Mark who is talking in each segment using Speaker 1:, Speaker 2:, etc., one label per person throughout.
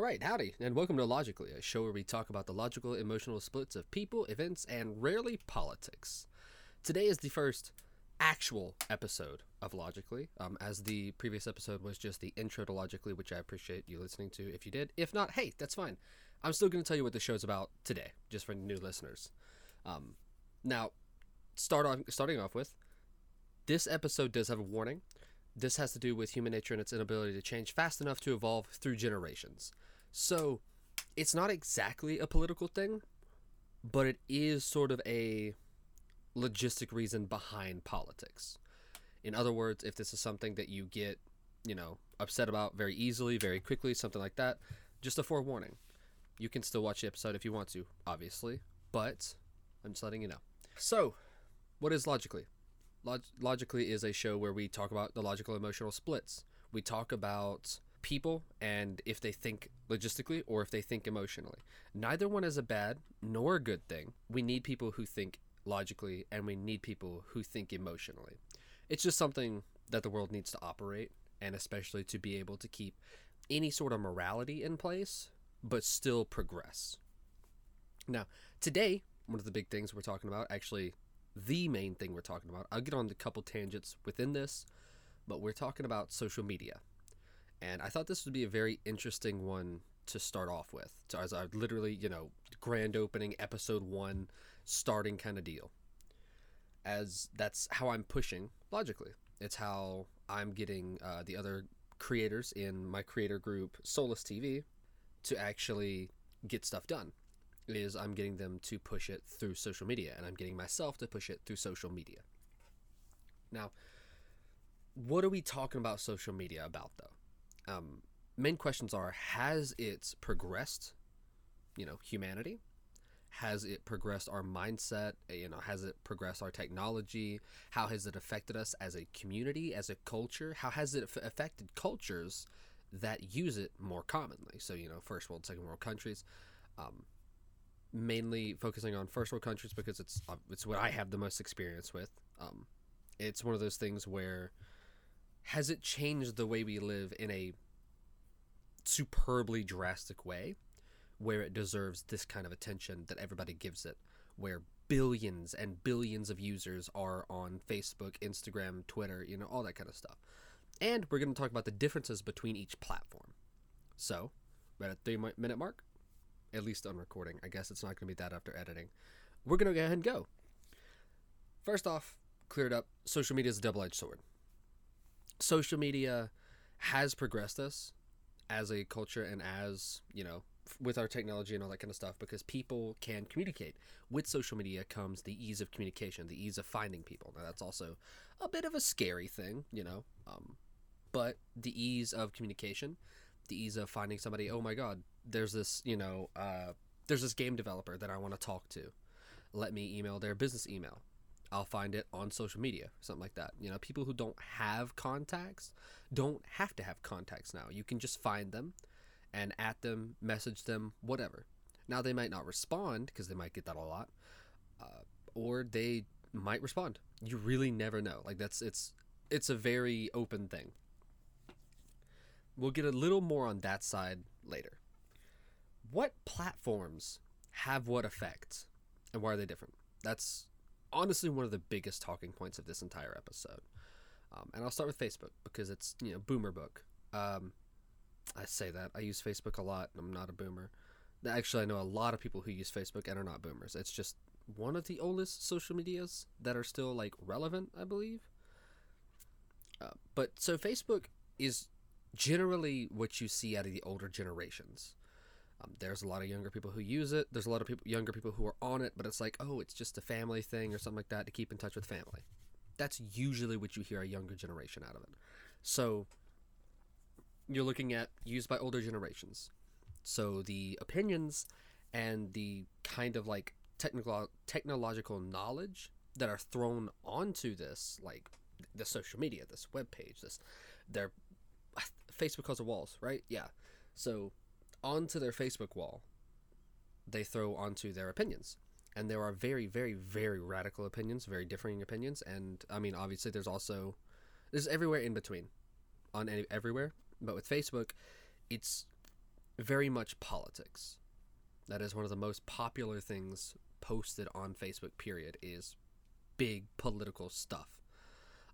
Speaker 1: All right, howdy, and welcome to Logically, a show where we talk about the logical, emotional splits of people, events, and rarely politics. Today is the first actual episode of Logically, um, as the previous episode was just the intro to Logically, which I appreciate you listening to if you did. If not, hey, that's fine. I'm still going to tell you what the show's about today, just for new listeners. Um, now, start on starting off with this episode does have a warning. This has to do with human nature and its inability to change fast enough to evolve through generations. So, it's not exactly a political thing, but it is sort of a logistic reason behind politics. In other words, if this is something that you get, you know, upset about very easily, very quickly, something like that, just a forewarning. You can still watch the episode if you want to, obviously, but I'm just letting you know. So, what is logically? Log- logically is a show where we talk about the logical emotional splits. We talk about people and if they think logistically or if they think emotionally. Neither one is a bad nor a good thing. We need people who think logically and we need people who think emotionally. It's just something that the world needs to operate and especially to be able to keep any sort of morality in place but still progress. Now, today, one of the big things we're talking about, actually the main thing we're talking about. I'll get on a couple tangents within this, but we're talking about social media. And I thought this would be a very interesting one to start off with. So as I literally, you know, grand opening episode 1 starting kind of deal. As that's how I'm pushing logically. It's how I'm getting uh, the other creators in my creator group Solus TV to actually get stuff done is I'm getting them to push it through social media, and I'm getting myself to push it through social media. Now, what are we talking about social media about, though? Um, main questions are: Has it progressed? You know, humanity. Has it progressed our mindset? You know, has it progressed our technology? How has it affected us as a community, as a culture? How has it affected cultures that use it more commonly? So, you know, first world, second world countries. Um, mainly focusing on first world countries because it's uh, it's what I have the most experience with. Um, it's one of those things where has it changed the way we live in a superbly drastic way where it deserves this kind of attention that everybody gives it where billions and billions of users are on Facebook, Instagram, Twitter, you know, all that kind of stuff. And we're going to talk about the differences between each platform. So, right at 3 minute mark, at least on recording. I guess it's not going to be that after editing. We're going to go ahead and go. First off, cleared up, social media is a double edged sword. Social media has progressed us as a culture and as, you know, with our technology and all that kind of stuff because people can communicate. With social media comes the ease of communication, the ease of finding people. Now, that's also a bit of a scary thing, you know, um, but the ease of communication, the ease of finding somebody, oh my God, there's this you know uh, there's this game developer that I want to talk to. Let me email their business email. I'll find it on social media, something like that. You know, people who don't have contacts don't have to have contacts now. You can just find them and at them, message them, whatever. Now they might not respond because they might get that a lot, uh, or they might respond. You really never know. Like that's it's it's a very open thing. We'll get a little more on that side later what platforms have what effect and why are they different? That's honestly one of the biggest talking points of this entire episode. Um, and I'll start with Facebook because it's, you know, boomer book. Um, I say that. I use Facebook a lot. I'm not a boomer. Actually, I know a lot of people who use Facebook and are not boomers. It's just one of the oldest social medias that are still like relevant, I believe. Uh, but so Facebook is generally what you see out of the older generations. Um, there's a lot of younger people who use it. There's a lot of people, younger people who are on it, but it's like, oh, it's just a family thing or something like that to keep in touch with family. That's usually what you hear a younger generation out of it. So you're looking at used by older generations. So the opinions and the kind of like technical technological knowledge that are thrown onto this, like the social media, this web page, this their Facebook calls it walls, right? Yeah. So onto their Facebook wall, they throw onto their opinions. And there are very, very, very radical opinions, very differing opinions. And I mean, obviously, there's also, there's everywhere in between on any, everywhere. But with Facebook, it's very much politics. That is one of the most popular things posted on Facebook. Period is big political stuff.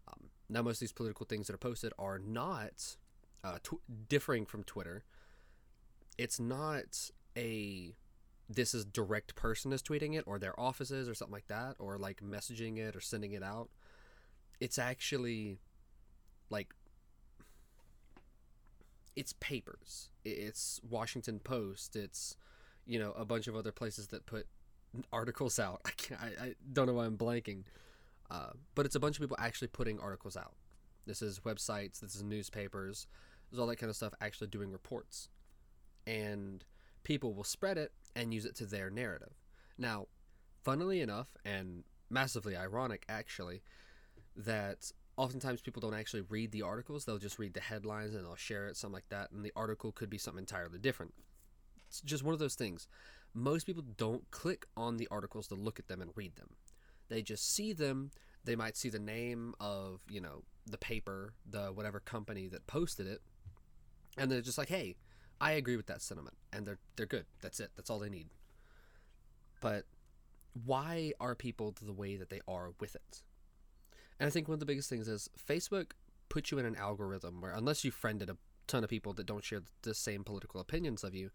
Speaker 1: Um, now, most of these political things that are posted are not uh, tw- differing from Twitter. It's not a this is direct person is tweeting it or their offices or something like that or like messaging it or sending it out. It's actually like it's papers. It's Washington Post. It's you know a bunch of other places that put articles out. I can't, I, I don't know why I'm blanking, uh, but it's a bunch of people actually putting articles out. This is websites. This is newspapers. There's all that kind of stuff actually doing reports, and people will spread it and use it to their narrative. Now, funnily enough, and massively ironic actually, that oftentimes people don't actually read the articles. They'll just read the headlines and they'll share it, something like that. And the article could be something entirely different. It's just one of those things. Most people don't click on the articles to look at them and read them. They just see them. They might see the name of, you know, the paper, the whatever company that posted it. And they're just like, hey, I agree with that sentiment. And they're they're good. That's it. That's all they need. But why are people the way that they are with it? And I think one of the biggest things is Facebook puts you in an algorithm where, unless you friended a ton of people that don't share the same political opinions of you,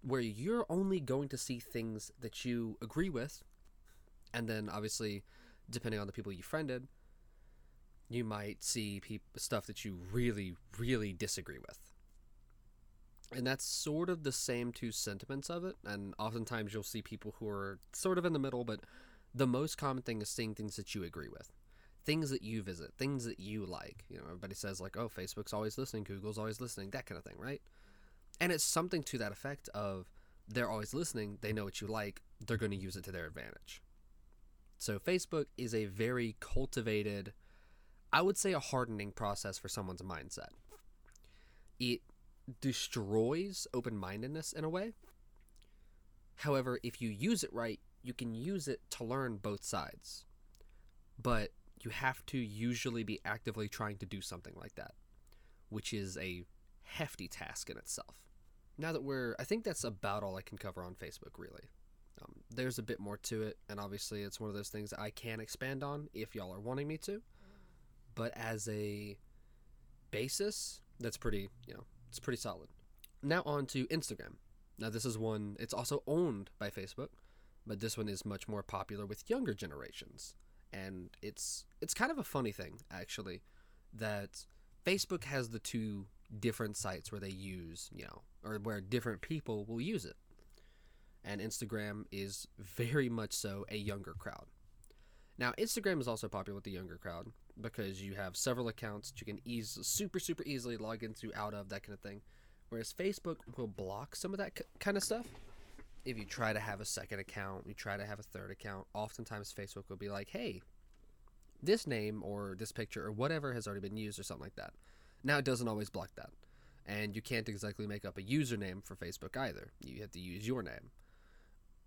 Speaker 1: where you're only going to see things that you agree with. And then, obviously, depending on the people you friended, you might see peop- stuff that you really, really disagree with. And that's sort of the same two sentiments of it. And oftentimes you'll see people who are sort of in the middle, but the most common thing is seeing things that you agree with things that you visit, things that you like. You know, everybody says like, "Oh, Facebook's always listening, Google's always listening," that kind of thing, right? And it's something to that effect of they're always listening, they know what you like, they're going to use it to their advantage. So Facebook is a very cultivated, I would say a hardening process for someone's mindset. It destroys open-mindedness in a way. However, if you use it right, you can use it to learn both sides. But you have to usually be actively trying to do something like that, which is a hefty task in itself. Now that we're, I think that's about all I can cover on Facebook, really. Um, there's a bit more to it, and obviously it's one of those things I can expand on if y'all are wanting me to. But as a basis, that's pretty, you know, it's pretty solid. Now on to Instagram. Now this is one, it's also owned by Facebook, but this one is much more popular with younger generations and it's it's kind of a funny thing actually that Facebook has the two different sites where they use, you know, or where different people will use it. And Instagram is very much so a younger crowd. Now, Instagram is also popular with the younger crowd because you have several accounts that you can ease super super easily log into, out of, that kind of thing. Whereas Facebook will block some of that c- kind of stuff if you try to have a second account, you try to have a third account, oftentimes Facebook will be like, hey, this name or this picture or whatever has already been used or something like that. Now, it doesn't always block that. And you can't exactly make up a username for Facebook either. You have to use your name.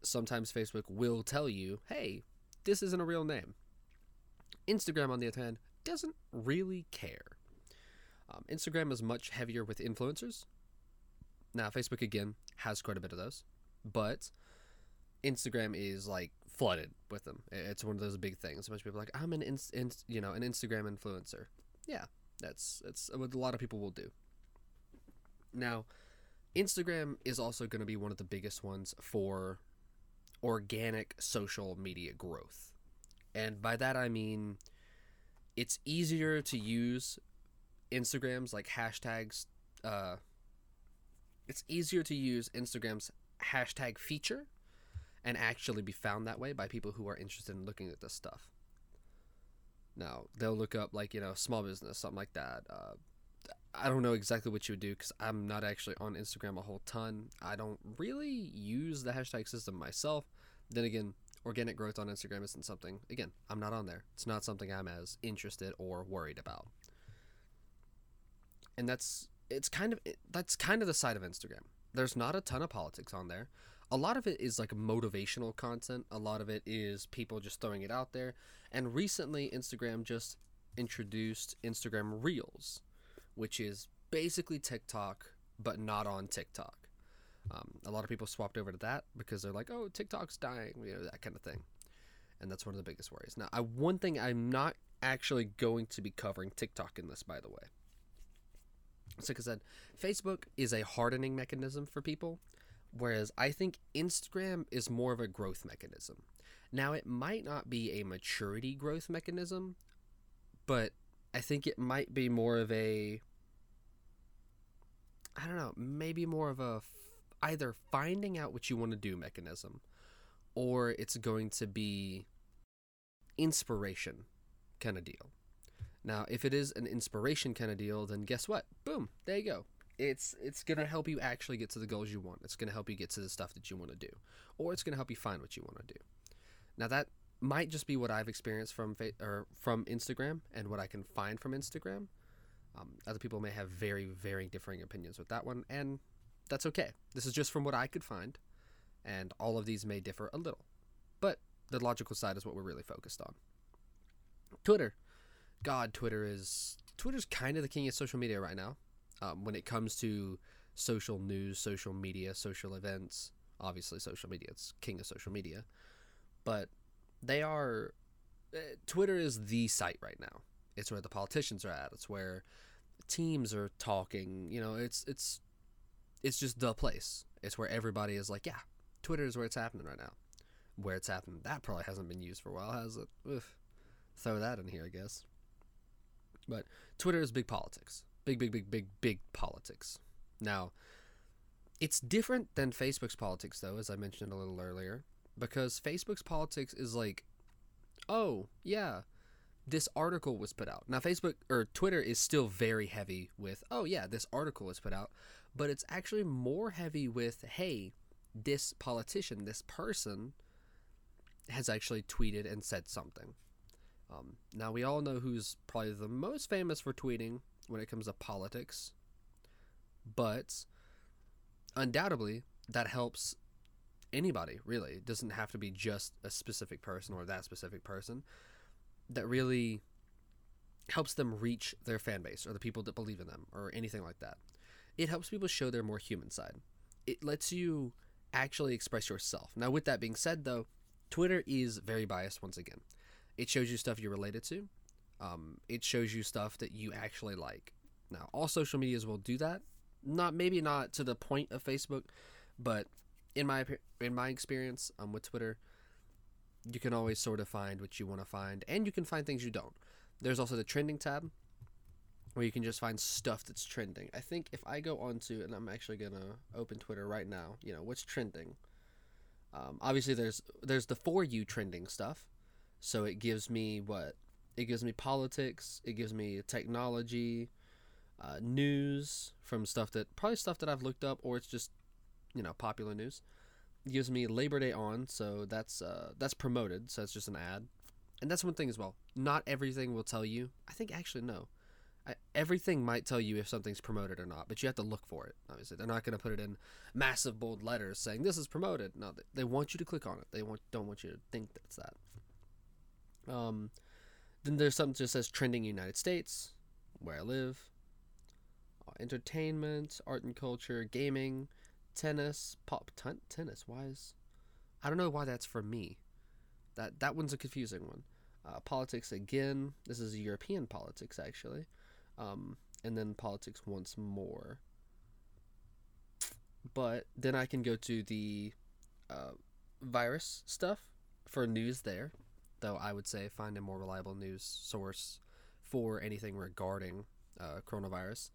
Speaker 1: Sometimes Facebook will tell you, hey, this isn't a real name. Instagram, on the other hand, doesn't really care. Um, Instagram is much heavier with influencers. Now, Facebook, again, has quite a bit of those but Instagram is like flooded with them. It's one of those big things. A bunch of people are like, I'm an in, in, you know an Instagram influencer. Yeah, that's that's what a lot of people will do. Now, Instagram is also going to be one of the biggest ones for organic social media growth. And by that I mean it's easier to use Instagram's like hashtags uh it's easier to use Instagram's hashtag feature and actually be found that way by people who are interested in looking at this stuff. Now, they'll look up, like, you know, small business, something like that. Uh, I don't know exactly what you would do because I'm not actually on Instagram a whole ton. I don't really use the hashtag system myself. Then again, organic growth on Instagram isn't something, again, I'm not on there. It's not something I'm as interested or worried about. And that's, it's kind of, that's kind of the side of Instagram. There's not a ton of politics on there. A lot of it is like motivational content. A lot of it is people just throwing it out there. And recently, Instagram just introduced Instagram Reels, which is basically TikTok, but not on TikTok. Um, a lot of people swapped over to that because they're like, oh, TikTok's dying, you know, that kind of thing. And that's one of the biggest worries. Now, I, one thing I'm not actually going to be covering TikTok in this, by the way. So, like I said, Facebook is a hardening mechanism for people, whereas I think Instagram is more of a growth mechanism. Now, it might not be a maturity growth mechanism, but I think it might be more of a I don't know, maybe more of a either finding out what you want to do mechanism or it's going to be inspiration kind of deal. Now, if it is an inspiration kind of deal, then guess what? Boom, there you go. It's it's going to help you actually get to the goals you want. It's going to help you get to the stuff that you want to do, or it's going to help you find what you want to do. Now that might just be what I've experienced from or from Instagram and what I can find from Instagram. Um, other people may have very, very differing opinions with that one, and that's okay. This is just from what I could find, and all of these may differ a little. But the logical side is what we're really focused on. Twitter. God, Twitter is Twitter's kind of the king of social media right now. Um, when it comes to social news, social media, social events, obviously social media, it's king of social media. But they are uh, Twitter is the site right now. It's where the politicians are at. It's where teams are talking. You know, it's it's it's just the place. It's where everybody is like, yeah, Twitter is where it's happening right now. Where it's happening. That probably hasn't been used for a while, has it? Oof. Throw that in here, I guess. But Twitter is big politics. Big, big, big, big, big politics. Now, it's different than Facebook's politics, though, as I mentioned a little earlier, because Facebook's politics is like, oh, yeah, this article was put out. Now, Facebook or Twitter is still very heavy with, oh, yeah, this article was put out, but it's actually more heavy with, hey, this politician, this person has actually tweeted and said something. Um, now, we all know who's probably the most famous for tweeting when it comes to politics, but undoubtedly, that helps anybody, really. It doesn't have to be just a specific person or that specific person that really helps them reach their fan base or the people that believe in them or anything like that. It helps people show their more human side. It lets you actually express yourself. Now, with that being said, though, Twitter is very biased once again. It shows you stuff you're related to. Um, it shows you stuff that you actually like. Now, all social medias will do that. Not maybe not to the point of Facebook, but in my in my experience um, with Twitter, you can always sort of find what you want to find, and you can find things you don't. There's also the trending tab, where you can just find stuff that's trending. I think if I go onto, and I'm actually gonna open Twitter right now. You know what's trending. Um, obviously, there's there's the for you trending stuff, so it gives me what it gives me politics, it gives me technology, uh, news from stuff that probably stuff that I've looked up, or it's just you know popular news gives me Labor Day on, so that's uh, that's promoted, so it's just an ad, and that's one thing as well. Not everything will tell you. I think actually no, Everything might tell you if something's promoted or not, but you have to look for it. Obviously, they're not going to put it in massive bold letters saying this is promoted. No, they, want you to click on it. They want don't want you to think that's that. Um, then there's something that just says trending United States, where I live, uh, entertainment, art and culture, gaming tennis, pop t- tennis. Why is I don't know why that's for me. That that one's a confusing one. Uh, politics again. This is European politics actually, um, and then politics once more. But then I can go to the uh, virus stuff for news there, though I would say find a more reliable news source for anything regarding uh, coronavirus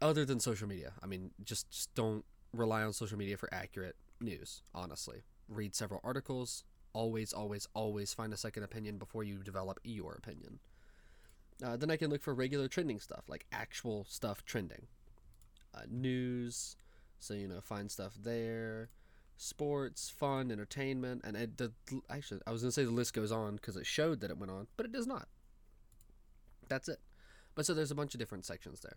Speaker 1: other than social media. I mean, just, just don't rely on social media for accurate news, honestly. Read several articles. Always, always, always find a second opinion before you develop your opinion. Uh, then I can look for regular trending stuff, like actual stuff trending. Uh, news, so, you know, find stuff there. Sports, fun, entertainment, and it, the, actually, I was to say the list goes on because it showed that it went on, but it does not. That's it. But so there's a bunch of different sections there.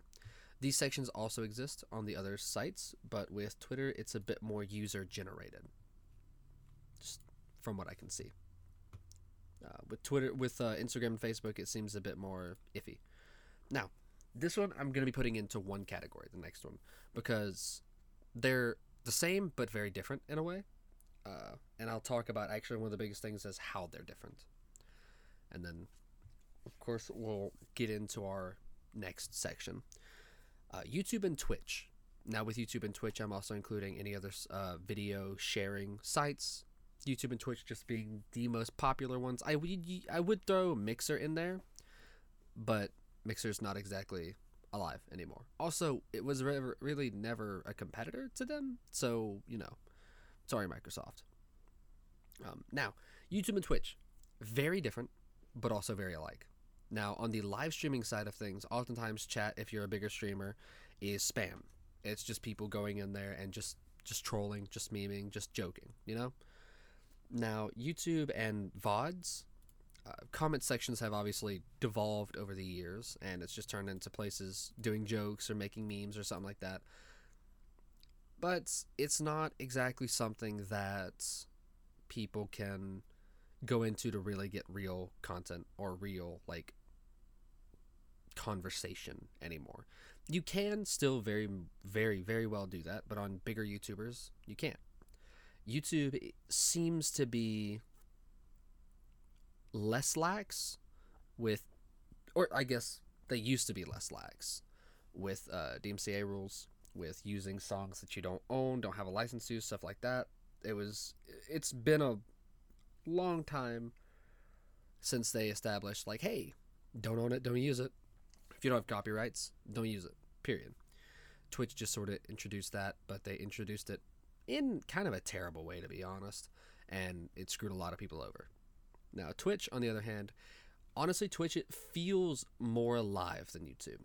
Speaker 1: These sections also exist on the other sites, but with Twitter, it's a bit more user generated. Just from what I can see. Uh, with Twitter, with uh, Instagram and Facebook, it seems a bit more iffy. Now, this one I'm going to be putting into one category, the next one, because they're the same but very different in a way. Uh, and I'll talk about actually one of the biggest things is how they're different. And then, of course, we'll get into our next section uh, YouTube and Twitch. Now, with YouTube and Twitch, I'm also including any other uh, video sharing sites. YouTube and Twitch just being the most popular ones. I would I would throw Mixer in there, but Mixer's not exactly alive anymore. Also, it was re- really never a competitor to them, so you know, sorry Microsoft. Um, now, YouTube and Twitch, very different, but also very alike. Now, on the live streaming side of things, oftentimes chat, if you're a bigger streamer, is spam. It's just people going in there and just just trolling, just memeing, just joking, you know? Now, YouTube and VODs, uh, comment sections have obviously devolved over the years, and it's just turned into places doing jokes or making memes or something like that. But it's not exactly something that people can go into to really get real content or real, like, conversation anymore. You can still very, very, very well do that, but on bigger YouTubers, you can't. YouTube seems to be less lax with, or I guess they used to be less lax with uh, DMCA rules, with using songs that you don't own, don't have a license to, stuff like that. It was, it's been a long time since they established, like, hey, don't own it, don't use it. If you don't have copyrights, don't use it, period. Twitch just sort of introduced that, but they introduced it in kind of a terrible way, to be honest, and it screwed a lot of people over. Now, Twitch, on the other hand, honestly, Twitch it feels more alive than YouTube.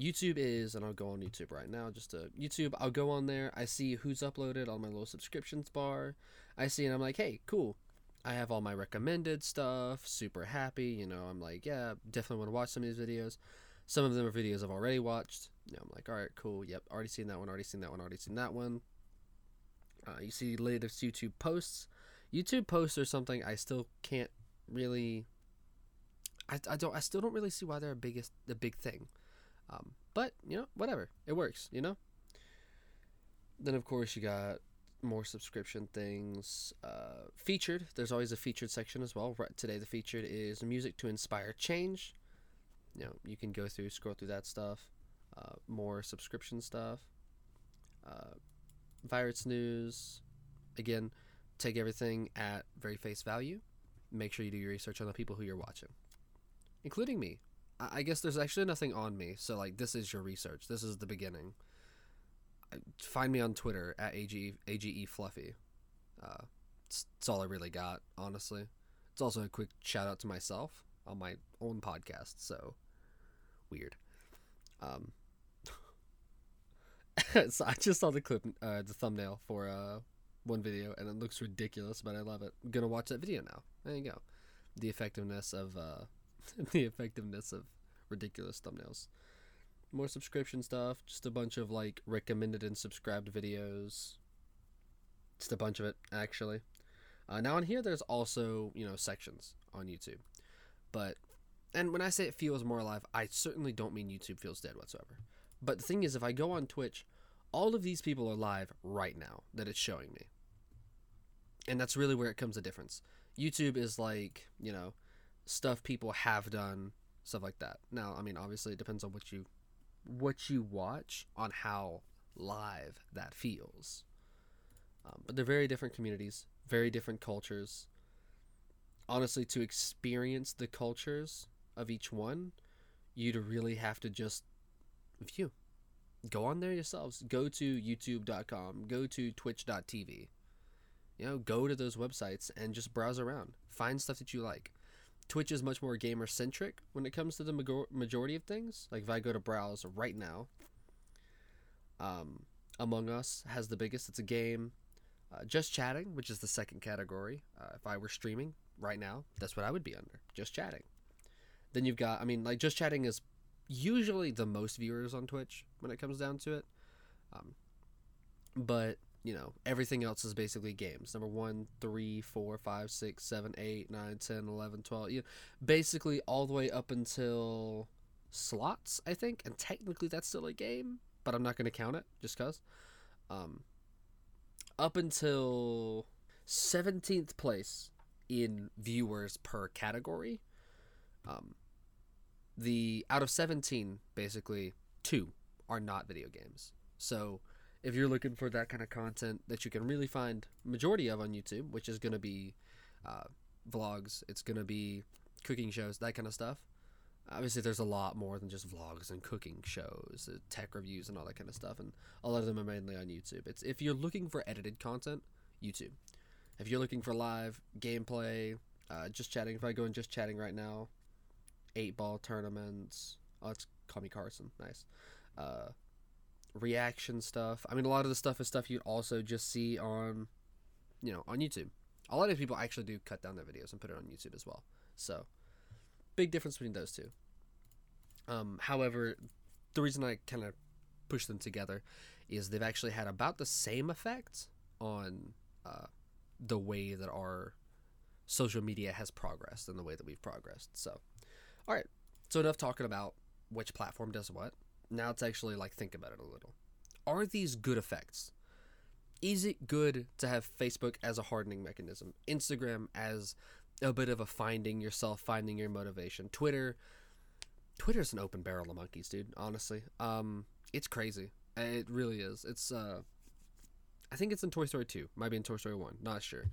Speaker 1: YouTube is, and I'll go on YouTube right now. Just to YouTube, I'll go on there. I see who's uploaded on my little subscriptions bar. I see, and I'm like, hey, cool. I have all my recommended stuff. Super happy. You know, I'm like, yeah, definitely want to watch some of these videos. Some of them are videos I've already watched. You know, I'm like, all right, cool. Yep, already seen that one. Already seen that one. Already seen that one. Uh, you see latest YouTube posts. YouTube posts are something I still can't really. I, I don't I still don't really see why they're a biggest the big thing, um, but you know whatever it works you know. Then of course you got more subscription things. Uh, featured there's always a featured section as well. Right today the featured is music to inspire change. You know you can go through scroll through that stuff. Uh, more subscription stuff. Uh, virus news. Again, take everything at very face value. Make sure you do your research on the people who you're watching, including me. I, guess there's actually nothing on me, so like this is your research. This is the beginning. Find me on Twitter at age age fluffy. Uh, it's, it's all I really got, honestly. It's also a quick shout out to myself on my own podcast. So weird. Um, so I just saw the clip, uh, the thumbnail for uh, one video, and it looks ridiculous, but I love it. I'm gonna watch that video now. There you go. The effectiveness of uh, the effectiveness of ridiculous thumbnails. More subscription stuff. Just a bunch of like recommended and subscribed videos. Just a bunch of it, actually. Uh, now on here, there's also you know sections on YouTube, but and when I say it feels more alive, I certainly don't mean YouTube feels dead whatsoever. But the thing is, if I go on Twitch, all of these people are live right now that it's showing me. And that's really where it comes a difference. YouTube is like, you know, stuff people have done, stuff like that. Now, I mean, obviously it depends on what you what you watch on how live that feels. Um, but they're very different communities, very different cultures. Honestly, to experience the cultures of each one, you'd really have to just view. Go on there yourselves. Go to youtube.com, go to twitch.tv. You know, go to those websites and just browse around. Find stuff that you like. Twitch is much more gamer centric when it comes to the majority of things. Like if I go to browse right now, um, Among Us has the biggest. It's a game. Uh, just chatting, which is the second category. Uh, if I were streaming right now, that's what I would be under. Just chatting. Then you've got, I mean, like just chatting is usually the most viewers on Twitch when it comes down to it. Um, but you know everything else is basically games number one three four five six seven eight nine ten eleven twelve you know, basically all the way up until slots i think and technically that's still a game but i'm not going to count it just because Um, up until 17th place in viewers per category. Um, the out of 17, basically, two are not video games. So if you're looking for that kind of content that you can really find majority of on YouTube, which is going to be uh, vlogs, it's going to be cooking shows, that kind of stuff. Obviously, there's a lot more than just vlogs and cooking shows, uh, tech reviews, and all that kind of stuff. And a lot of them are mainly on YouTube. It's if you're looking for edited content, YouTube. If you're looking for live gameplay, uh, just chatting. If I go in just chatting right now, eight ball tournaments. Oh, it's CallMeCarson. Nice. Uh, reaction stuff. I mean, a lot of the stuff is stuff you'd also just see on, you know, on YouTube. A lot of people actually do cut down their videos and put it on YouTube as well. So, big difference between those two. Um, however, the reason I kind of push them together is they've actually had about the same effect on uh, the way that our social media has progressed and the way that we've progressed. So, all right. So enough talking about which platform does what. Now let's actually like think about it a little. Are these good effects? Is it good to have Facebook as a hardening mechanism, Instagram as a bit of a finding yourself, finding your motivation, Twitter? Twitter's an open barrel of monkeys, dude. Honestly, um, it's crazy. It really is. It's uh, I think it's in Toy Story 2. Might be in Toy Story 1. Not sure.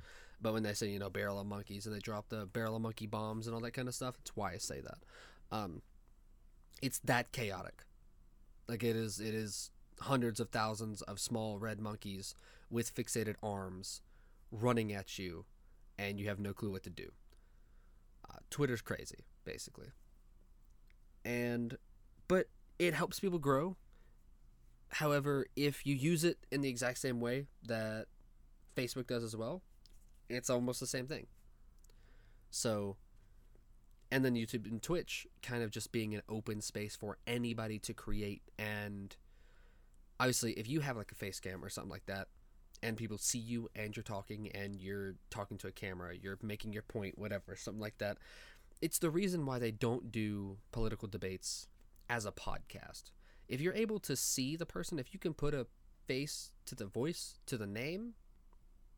Speaker 1: But when they say, you know, barrel of monkeys and they drop the barrel of monkey bombs and all that kind of stuff, it's why I say that. Um, it's that chaotic. Like it is it is hundreds of thousands of small red monkeys with fixated arms running at you and you have no clue what to do. Uh, Twitter's crazy, basically. And but it helps people grow However, if you use it in the exact same way that Facebook does as well, it's almost the same thing. So, and then YouTube and Twitch kind of just being an open space for anybody to create. And obviously, if you have like a face cam or something like that, and people see you and you're talking and you're talking to a camera, you're making your point, whatever, something like that, it's the reason why they don't do political debates as a podcast if you're able to see the person, if you can put a face to the voice, to the name,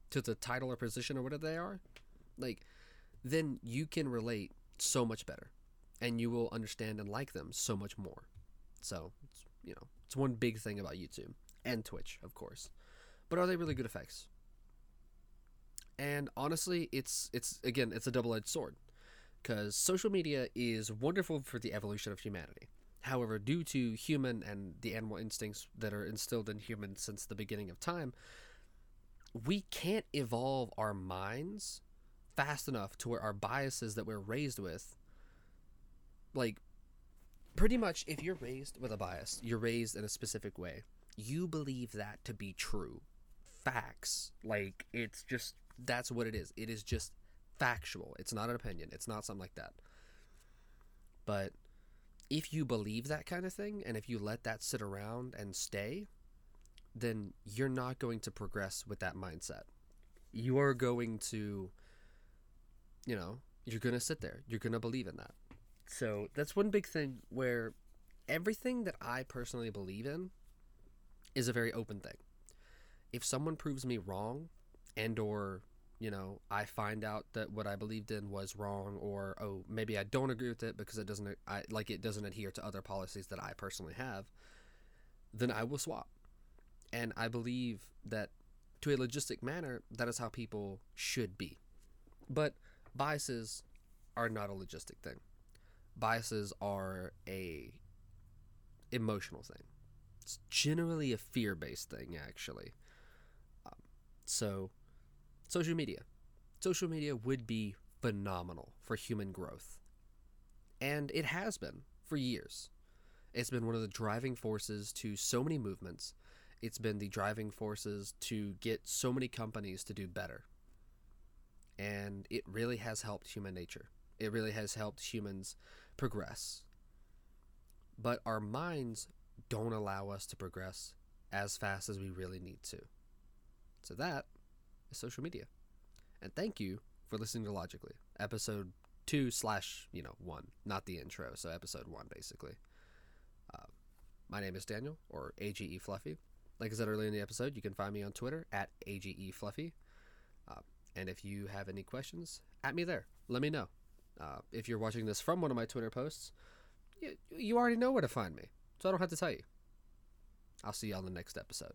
Speaker 1: to the title or position or whatever they are, like, then you can relate so much better and you will understand and like them so much more. So, you know, it's one big thing about YouTube and Twitch, of course. But are they really good effects? And honestly, it's it's again, it's a double-edged sword cuz social media is wonderful for the evolution of humanity. However, due to human and the animal instincts that are instilled in humans since the beginning of time, we can't evolve our minds fast enough to where our biases that we're raised with, like, pretty much if you're raised with a bias, you're raised in a specific way, you believe that to be true. Facts. Like, it's just, that's what it is. It is just factual. It's not an opinion. It's not something like that. But if you believe that kind of thing and if you let that sit around and stay, then you're not going to progress with that mindset. You are going to, you know, you're going to sit there. You're going to believe in that. So that's one big thing where everything that I personally believe in is a very open thing. If someone proves me wrong and or you know, I find out that what I believed in was wrong, or oh, maybe I don't agree with it because it doesn't, I like it doesn't adhere to other policies that I personally have, then I will swap. And I believe that to a logistic manner, that is how people should be. But biases are not a logistic thing. Biases are a emotional thing. It's generally a fear-based thing, actually. Um, so social media. Social media would be phenomenal for human growth. And it has been for years. It's been one of the driving forces to so many movements. It's been the driving forces to get so many companies to do better. And it really has helped human nature. It really has helped humans progress. But our minds don't allow us to progress as fast as we really need to. So that is social media. And thank you for listening to Logically, episode two slash you know one, not the intro, so episode one basically. Uh, my name is Daniel or AGE Fluffy. like I said earlier in the episode, you can find me on Twitter at AGEFluffy. Uh, and if you have any questions, at me there. Let me know. Uh, if you're watching this from one of my Twitter posts, you, you already know where to find me, so I don't have to tell you. I'll see you on the next episode.